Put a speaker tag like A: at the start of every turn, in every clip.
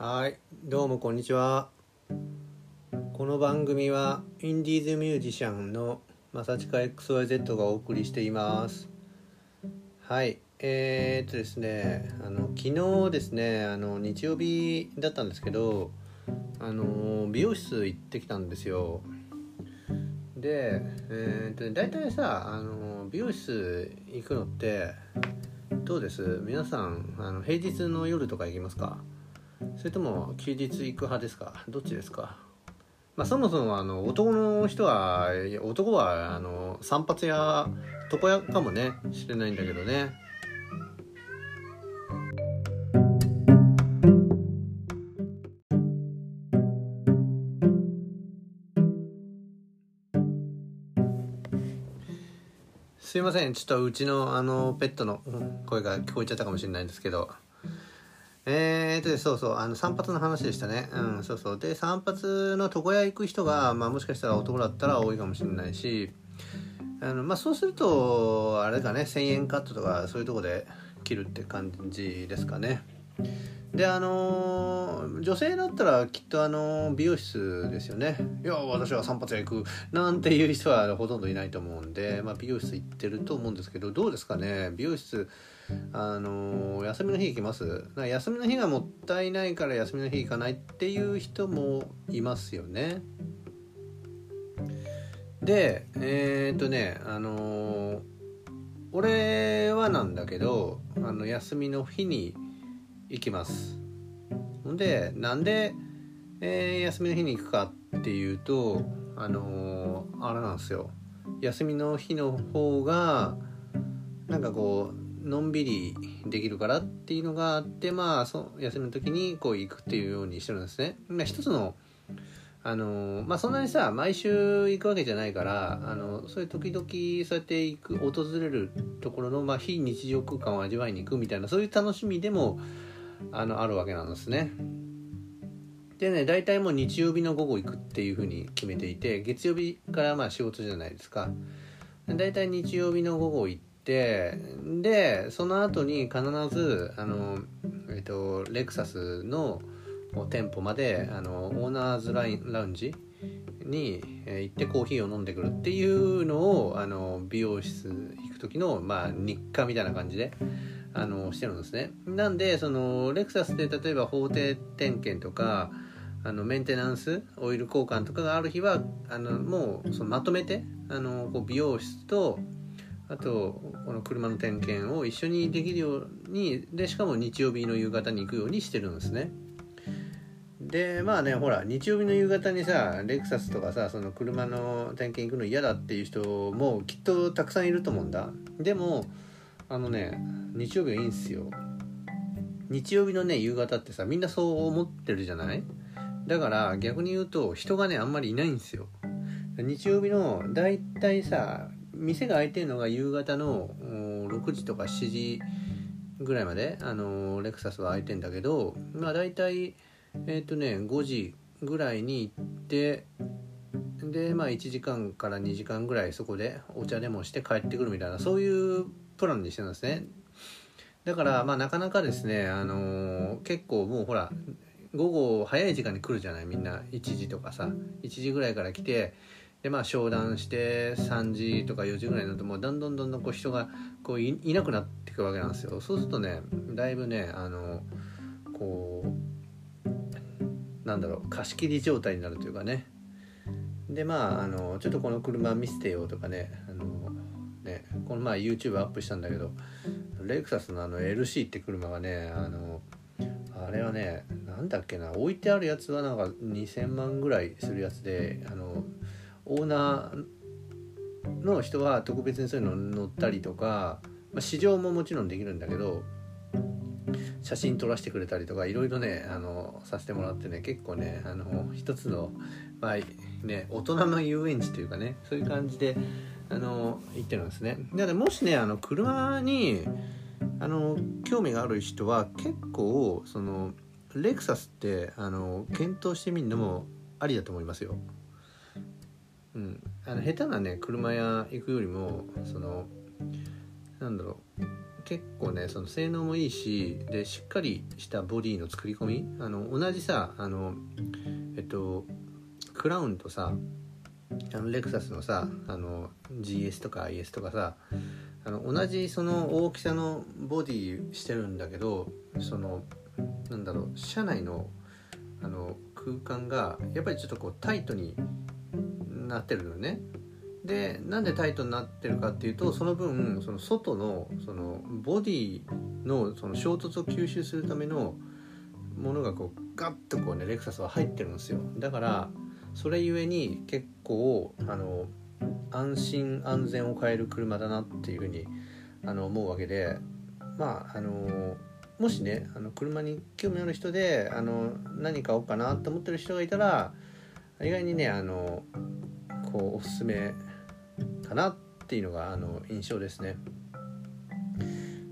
A: はいどうもこんにちは。この番組はインディーズミュージシャンのまさちか XYZ がお送りしています。はいえー、っとですねあの昨日ですねあの日曜日だったんですけどあの美容室行ってきたんですよ。でえー、っと大体さあの美容室行くのってどうです？皆さんあの平日の夜とか行きますか？それとも休日行く派ですか？どっちですか？まあそもそもあの男の人は男はあの散髪や床屋かもねしれないんだけどね。すいません。ちょっとうちのあのペットの声が聞こえちゃったかもしれないんですけど。えーとそうそうあの散髪の話でしたね。うんそうそう。で散髪の床屋行く人が、まあ、もしかしたら男だったら多いかもしれないしあのまあそうするとあれかね1000円カットとかそういうとこで切るって感じですかね。であのー、女性だったらきっとあのー、美容室ですよね。いや私は散髪屋行くなんていう人はほとんどいないと思うんで、まあ、美容室行ってると思うんですけどどうですかね？美容室あのー、休みの日行きます。休みの日がもったいないから休みの日行かないっていう人もいますよね。でえー、っとねあの俺はなんだけどあの休みの日に行きます。ほんでなんで、えー、休みの日に行くかっていうとあのー、あれなんですよ。休みの日の方がなんかこうのんびりできるからっていうのがあってまあそ休みの時にこう行くっていうようにしてるんですね。まあ、一つのあのまあそんなにさ毎週行くわけじゃないからあのそういう時々そうやって行く訪れるところの、まあ、非日常空間を味わいに行くみたいなそういう楽しみでもあのあるわけなんですね。でね大体もう日曜日の午後行くっていうふうに決めていて月曜日からまあ仕事じゃないですか。大体日曜日の午後行ってでその後に必ずあの、えっと、レクサスの店舗まであのオーナーズラインラウンジに行ってコーヒーを飲んでくるっていうのをあの美容室行く時の、まあ、日課みたいな感じであのしてるんですね。なんでそのレクサスで例えば法定点検とかあのメンテナンスオイル交換とかがある日はあのもうそのまとめてあのこう美容室とあとこの車の点検を一緒にできるようにでしかも日曜日の夕方に行くようにしてるんですね。でまあねほら日曜日の夕方にさレクサスとかさその車の点検行くの嫌だっていう人もきっとたくさんいると思うんだ。でもあのね日曜日はいいんすよ。日曜日のね夕方ってさみんなそう思ってるじゃない？だから逆に言うと人がねあんまりいないんですよ。日曜日のだいたいさ店が開いてるのが夕方の6時とか7時ぐらいまであのレクサスは開いてんだけどまあ大体えっ、ー、とね5時ぐらいに行ってでまあ1時間から2時間ぐらいそこでお茶でもして帰ってくるみたいなそういうプランにしてるんですね。だからまあなかなかですねあのー、結構もうほら午後早い時間に来るじゃないみんな。1時とかさ1時ぐらいから来てでまあ商談して3時とか4時ぐらいになるともうどんどんどんどんこう人がこういなくなっていくわけなんですよ。そうするとねだいぶねあのこうなんだろう貸し切り状態になるというかね。でまああのちょっとこの車見せてよとかねあのねこの前 YouTube アップしたんだけどレクサスのあの LC って車がねあのあれはねなんだっけな置いてあるやつはなんか2000万ぐらいするやつであのオーナーの人は特別にそういうの乗ったりとか、まあ、試乗ももちろんできるんだけど写真撮らせてくれたりとかいろいろねあのさせてもらってね結構ねあの一つの、まあね、大人の遊園地というかねそういう感じであの行ってるんですね。だからもしねあの車にあの興味がある人は結構そのレクサスってあの検討してみるのもありだと思いますよ。うん、あの下手なね車屋行くよりもそのなんだろう結構ねその性能もいいしでしっかりしたボディの作り込みあの同じさあのえっとクラウンとさあのレクサスのさあの GS とか IS とかさあの同じその大きさのボディしてるんだけどそのなんだろう車内のあの空間がやっぱりちょっとこうタイトになってるのね。でなんでタイトになってるかっていうとその分その外のそのボディのその衝突を吸収するためのものがこうガッとこうねレクサスは入ってるんですよ。だからそれゆえに結構あの安心安全を変える車だなっていうふうにあの思うわけでまああのもしねあの車に興味ある人であの何買おうかなって思ってる人がいたら意外にねあのこうおすすめかなっていうのがあの印象ですね。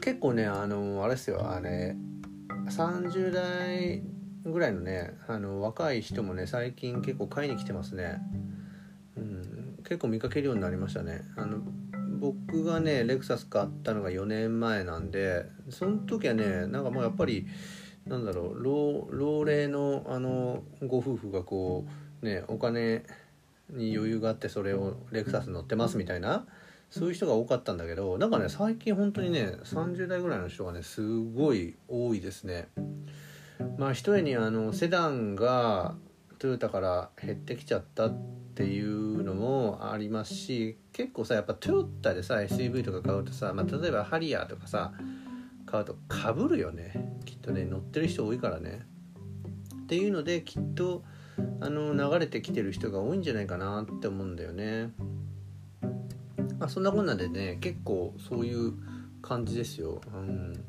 A: 結構ねあのあれですよ。あれ30代ぐらいのねあの若い人もね最近結構買いに来てますね、うん、結構見かけるようになりましたね。あの僕がねレクサス買ったのが4年前なんでその時はねなんかもうやっぱりなんだろう老老齢のあのご夫婦がこうねお金に余裕があってそれをレクサス乗ってますみたいなそういう人が多かったんだけどなんかね最近本当にね30代ぐらいの人がねすごい多いですね。まあ一重にあのセダンがトヨタから減ってきちゃったっていうのもありますし結構さやっぱトヨタでさ SUV とか買うとさ、まあ、例えばハリアーとかさ買うとかぶるよねきっとね乗ってる人多いからね。っていうのできっとあの流れてきてる人が多いんじゃないかなって思うんだよね。まあ、そんなこんなでね結構そういう感じですよ。うん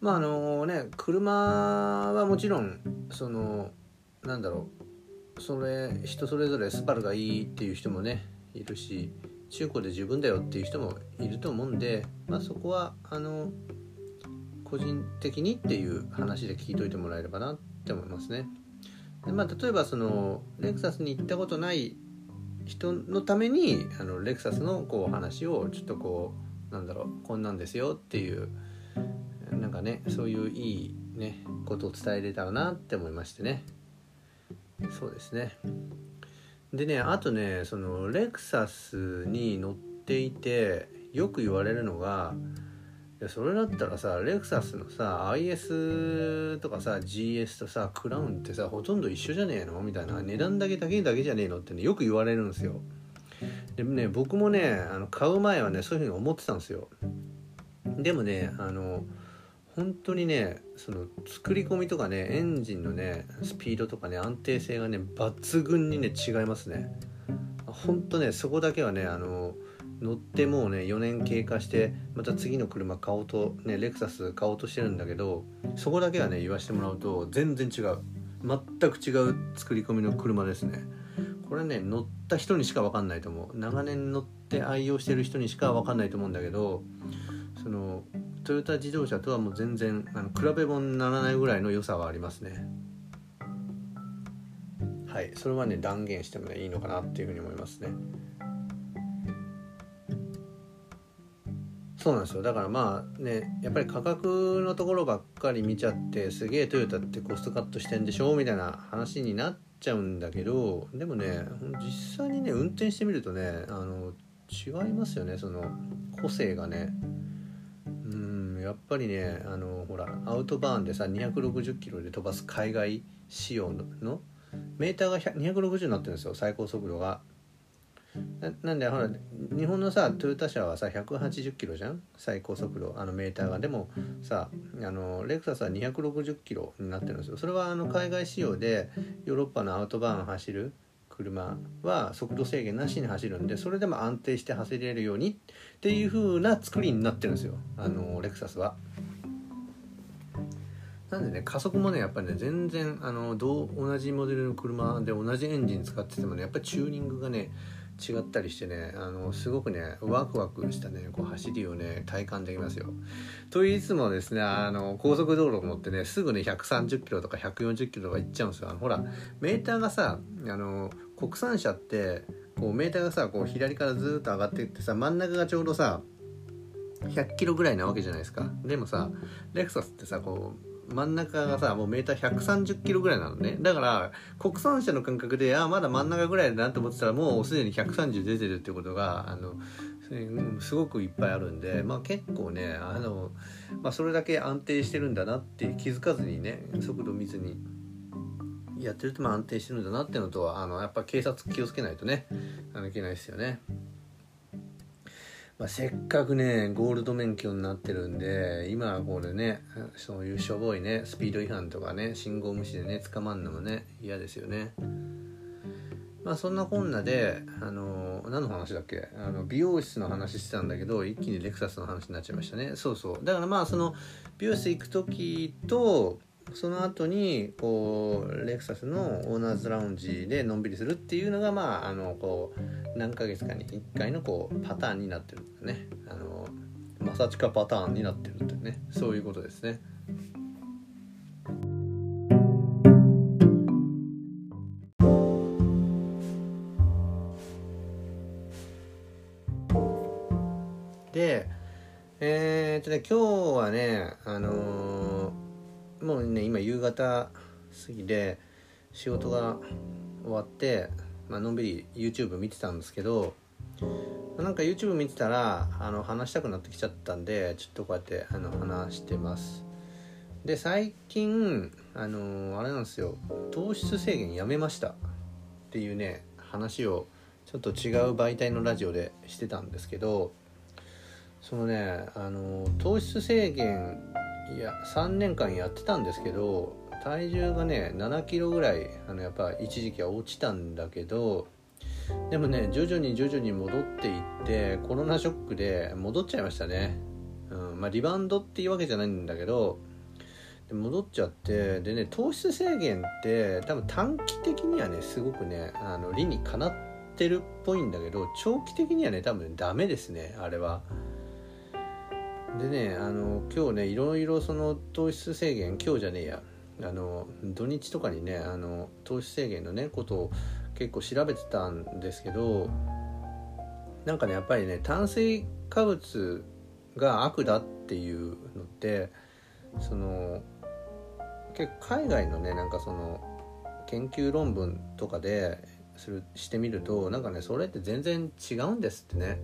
A: まああのね車はもちろんそのなんだろうそれ人それぞれスパルがいいっていう人もねいるし中古で十分だよっていう人もいると思うんで、まあ、そこはあの個人的にっていう話で聞いといてもらえればなって思いますね。でまあ、例えばそのレクサスに行ったことない人のためにあのレクサスのこう話をちょっとこうなんだろうこんなんですよっていうなんかねそういういいねことを伝えれたらなって思いましてね。そうですね。でねあとねそのレクサスに乗っていてよく言われるのがいやそれだったらさレクサスのさ IS とかさ GS とさクラウンってさほとんど一緒じゃねえの？みたいな値段だけだけだけじゃねえのってねよく言われるんですよ。でもね僕もねあの買う前はねそういうふうに思ってたんですよ。でもねあの本当にねその作り込みとかねエンジンのねスピードとかね安定性がね抜群にね違いますね。本当ねそこだけはねあの乗ってもうね4年経過してまた次の車買おうとねレクサス買おうとしてるんだけどそこだけはね言わせてもらうと全然違う。全く違う作り込みの車ですね。これね乗った人にしか分かんないと思う。長年乗って愛用してる人にしか分かんないと思うんだけどそのトヨタ自動車とはもう全然あの比べ物にならないぐらいの良さはありますね。はい。それはね断言してもねいいのかなっていうふうに思いますね。そうなんですよだからまあねやっぱり価格のところばっかり見ちゃってすげえトヨタってコストカットしてんでしょみたいな話になっちゃうんだけどでもね実際にね運転してみるとねあの違いますよねその個性がねうんやっぱりねあのほらアウトバーンでさ260キロで飛ばす海外仕様のメーターが260になってるんですよ最高速度が。なんでほら日本のさトヨタ車はさ180キロじゃん？最高速度。あのメーターが。でもさあのレクサスは260キロになってるんですよ。それはあの海外仕様でヨーロッパのアウトバーン走る車は速度制限なしに走るんでそれでも安定して走れるようにっていう風な作りになってるんですよ。あのレクサスは。なんでね加速もねやっぱりね全然あの同同じモデルの車で同じエンジン使っててもねやっぱりチューニングがね違ったりしてねあのすごくねワクワクしたねこう走りをね体感できますよ。と言いつつもですねあの高速道路を乗ってねすぐね130キロとか140キロとか行っちゃうんですよ。あのほらメーターがさあの国産車ってこうメーターがさこう左からずっと上がっていってさ真ん中がちょうどさ100キロぐらいなわけじゃないですかでもさレクサスってさこう真ん中がさもうメーター130キロぐらいなのねだから国産車の感覚であまだ真ん中ぐらいだなと思ってたらもうすでに130出てるってことがあのすごくいっぱいあるんで、まあ、結構ねあの、まあ、それだけ安定してるんだなって気づかずにね速度見ずにやってるとまあ安定してるんだなっていうのとあのやっぱ警察気をつけないとねあのいけないですよね。まあ、せっかくねゴールド免許になってるんで今はこれねそういうしょぼいねスピード違反とかね信号無視でね捕まんのもね嫌ですよね。まあそんなこんなで、あの何の話だっけ？あの美容室の話してたんだけど一気にレクサスの話になっちゃいましたね。そうそう。だからまあその美容室行く時とその後にこうレクサスのオーナーズラウンジでのんびりするっていうのがまああのこう何ヶ月かに1回のこうパターンになってるんだねあのマサチカパターンになってるってねそういうことですね。でえー、っとね今日はねあの、方過ぎで仕事が終わって、まあのんびり YouTube 見てたんですけどなんか YouTube 見てたらあの話したくなってきちゃったんでちょっとこうやってあの話してます。で最近あの、あれなんですよ。糖質制限やめました。っていうね話をちょっと違う媒体のラジオでしてたんですけどそのねあの糖質制限いや3年間やってたんですけど体重がね7キロぐらいあのやっぱ一時期は落ちたんだけどでもね徐々に徐々に戻っていってコロナショックで戻っちゃいましたね、うんまあ、リバウンドっていうわけじゃないんだけど戻っちゃってでね糖質制限って多分短期的にはねすごくねあの理にかなってるっぽいんだけど長期的にはね多分ダメですねあれは。でねあの今日ねいろいろその糖質制限今日じゃねえやあの土日とかにねあの糖質制限のねことを結構調べてたんですけどなんかねやっぱりね炭水化物が悪だっていうのってその結構海外のねなんかその研究論文とかでするしてみるとなんかねそれって全然違うんですってね。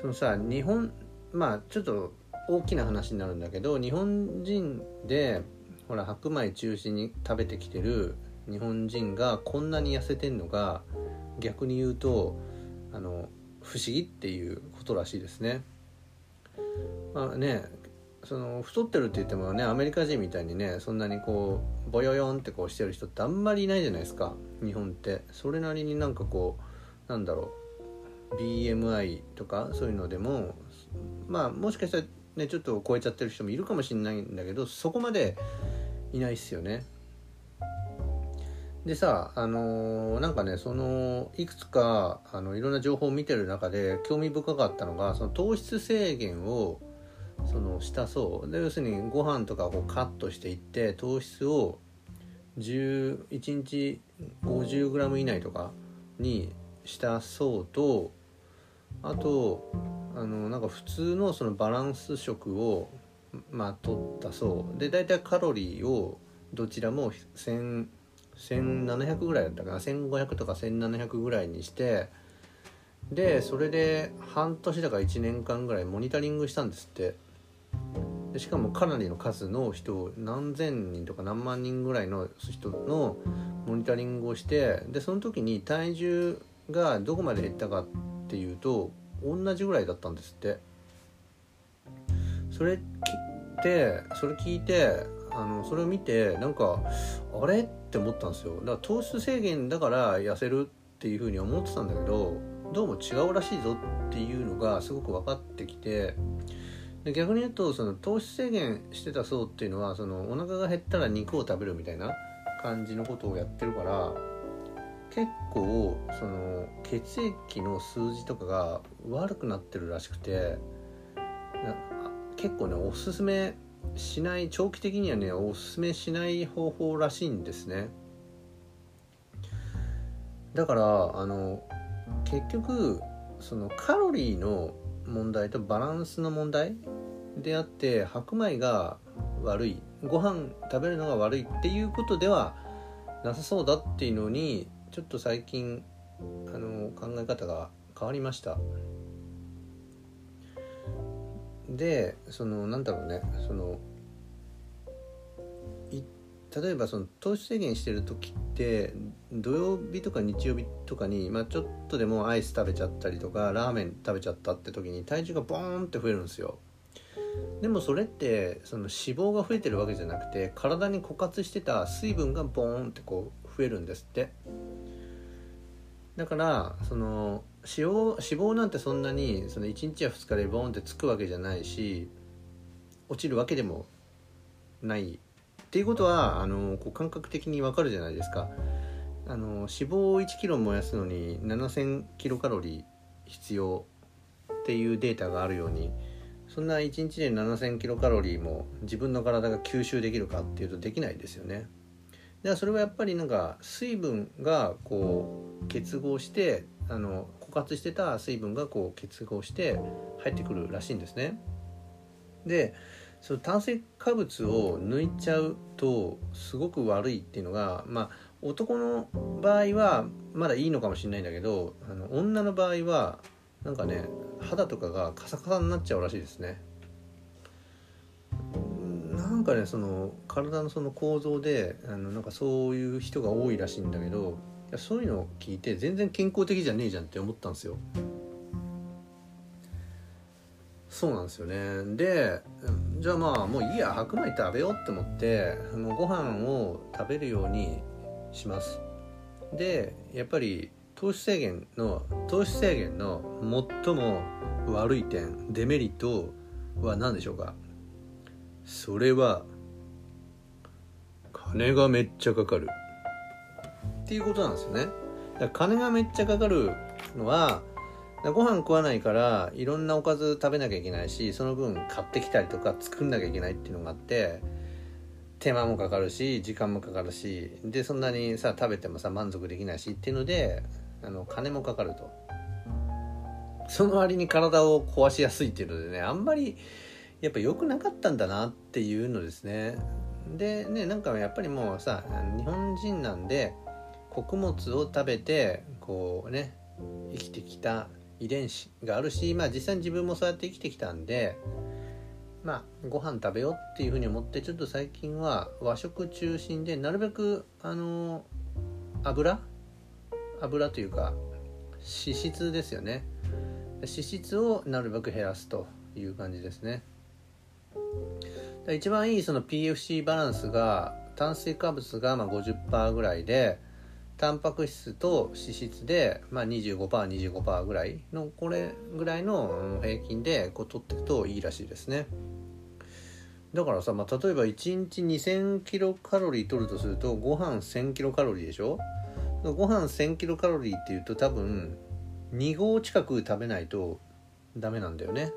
A: そのさ日本まあちょっと大きな話になるんだけど日本人でほら白米中心に食べてきてる日本人がこんなに痩せてんのが逆に言うとあの不思議っていうことらしいですね。まあねその太ってるって言ってもねアメリカ人みたいにねそんなにこうボヨヨンってこうしてる人ってあんまりいないじゃないですか日本ってそれなりになんかこうなんだろう BMI とかそういうのでもまあもしかしたらねちょっと超えちゃってる人もいるかもしれないんだけどそこまでいないっすよね。でさあのー、なんかねそのいくつかあのいろんな情報を見てる中で興味深かったのがその糖質制限をそのしたそうで要するにご飯とかをこうカットしていって糖質を1日 50g 以内とかにしたそうとあとあのなんか普通のそのバランス食をまあ取ったそう。で大体カロリーをどちらも1700ぐらいだったかな。1500とか1700ぐらいにしてでそれで半年だから1年間ぐらいモニタリングしたんですって。でしかもかなりの数の人何千人とか何万人ぐらいの人のモニタリングをしてでその時に体重がどこまで減ったかっていうと同じぐらいだったんですって。それてそれ聞いてあのそれを見てなんかあれ？って思ったんですよ。だから糖質制限だから痩せるっていうふうに思ってたんだけどどうも違うらしいぞっていうのがすごく分かってきてで逆に言うとその糖質制限してた層っていうのはそのお腹が減ったら肉を食べるみたいな感じのことをやってるから結構その血液の数字とかが悪くなってるらしくて結構ねおすすめしない長期的にはねおすすめしない方法らしいんですね。だからあの結局そのカロリーの問題とバランスの問題であって白米が悪いご飯食べるのが悪いっていうことではなさそうだっていうのにちょっと最近あの考え方が変わりました。でそのなんだろうねその例えばその糖質制限してる時って土曜日とか日曜日とかに、まあ、ちょっとでもアイス食べちゃったりとかラーメン食べちゃったって時に体重がボーンって増えるんですよ。でもそれってその脂肪が増えてるわけじゃなくて体に枯渇してた水分がボーンってこう増えるんですって。だからその脂肪脂肪なんてそんなにその1日や2日でボーンってつくわけじゃないし落ちるわけでもないっていうことはあのこう感覚的にわかるじゃないですかあの脂肪を1キロ燃やすのに7000キロカロリー必要っていうデータがあるようにそんな1日で7000キロカロリーも自分の体が吸収できるかっていうとできないですよね。だからそれはやっぱりなんか水分がこう結合してあの枯渇してた水分がこう結合して入ってくるらしいんですね。でその炭水化物を抜いちゃうとすごく悪いっていうのがまあ男の場合はまだいいのかもしれないんだけどあの女の場合はなんかね肌とかがカサカサになっちゃうらしいですね。なんかねその体のその構造であのなんかそういう人が多いらしいんだけどやそういうのを聞いて全然健康的じゃねえじゃんって思ったんですよ。そうなんですよね。でじゃあまあもういいや白米食べようって思ってあのご飯を食べるようにします。でやっぱり糖質制限の糖質制限の最も悪い点デメリットは何でしょうか？それは金がめっちゃかかる。っていうことなんですよね。だから金がめっちゃかかるのはご飯食わないからいろんなおかず食べなきゃいけないしその分買ってきたりとか作んなきゃいけないっていうのがあって手間もかかるし時間もかかるしでそんなにさ食べてもさ満足できないしっていうのであの金もかかると。その割に体を壊しやすいっていうのでねあんまりやっぱ良くなかったんだなっていうのですね。でねなんかやっぱりもうさ日本人なんで穀物を食べてこうね生きてきた遺伝子があるし、まあ、実際に自分もそうやって生きてきたんで、まあ、ご飯食べようっていうふうに思ってちょっと最近は和食中心でなるべくあの油？油というか脂質ですよね。脂質をなるべく減らすという感じですね。一番いいその PFC バランスが炭水化物がま50%ぐらいでタンパク質と脂質で、まあ 25%25% ぐらいのこれぐらいの平均でこう取っていくといいらしいですね。だからさ、まあ、例えば1日2000キロカロリー取るとするとご飯1000キロカロリーでしょ？ご飯1000キロカロリーっていうと多分2合近く食べないとダメなんだよね。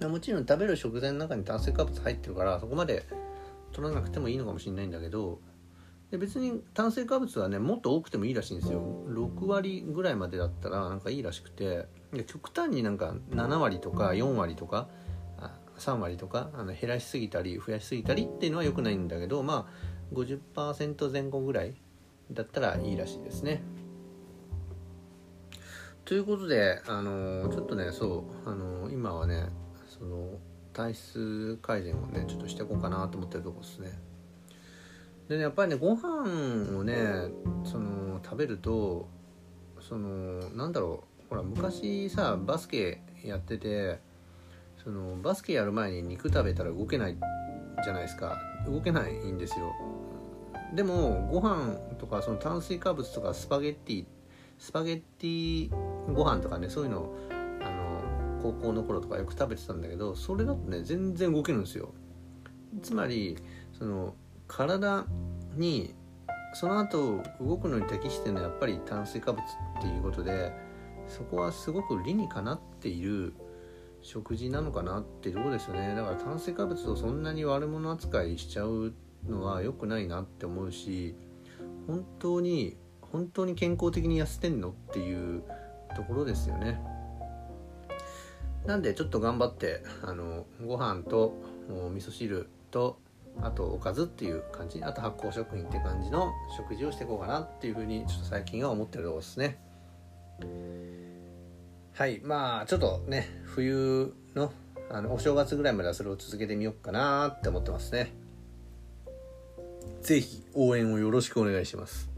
A: もちろん食べる食材の中に炭水化物入ってるからそこまで取らなくてもいいのかもしれないんだけどで別に炭水化物はねもっと多くてもいいらしいんですよ6割ぐらいまでだったらなんかいいらしくて極端になんか7割とか4割とか3割とかあの減らしすぎたり増やしすぎたりっていうのは良くないんだけどまあ50%前後ぐらいだったらいいらしいですね。ということで、あの、ちょっとねそう、あの、今はねその体質改善をねちょっとしていこうかなと思ってるとこですね。でねやっぱりねご飯をねその食べるとそのなんだろうほら昔さバスケやっててそのバスケやる前に肉食べたら動けないじゃないですか。動けないんですよ。でもご飯とかその炭水化物とかスパゲッティスパゲッティご飯とかねそういうのあの高校の頃とかよく食べてたんだけどそれだとね全然動けるんですよ。つまりその体にその後動くのに適してるのはやっぱり炭水化物っていうことでそこはすごく理にかなっている食事なのかなっていうとこですよね。だから炭水化物をそんなに悪者扱いしちゃうのは良くないなって思うし本当に本当に健康的に痩せてんのっていうところですよね。なんでちょっと頑張ってあのご飯とお味噌汁とあとおかずっていう感じあと発酵食品って感じの食事をしていこうかなっていうふうにちょっと最近は思ってるところですね。はいまあちょっとね冬のあのお正月ぐらいまではそれを続けてみようかなって思ってますね。是非応援をよろしくお願いします。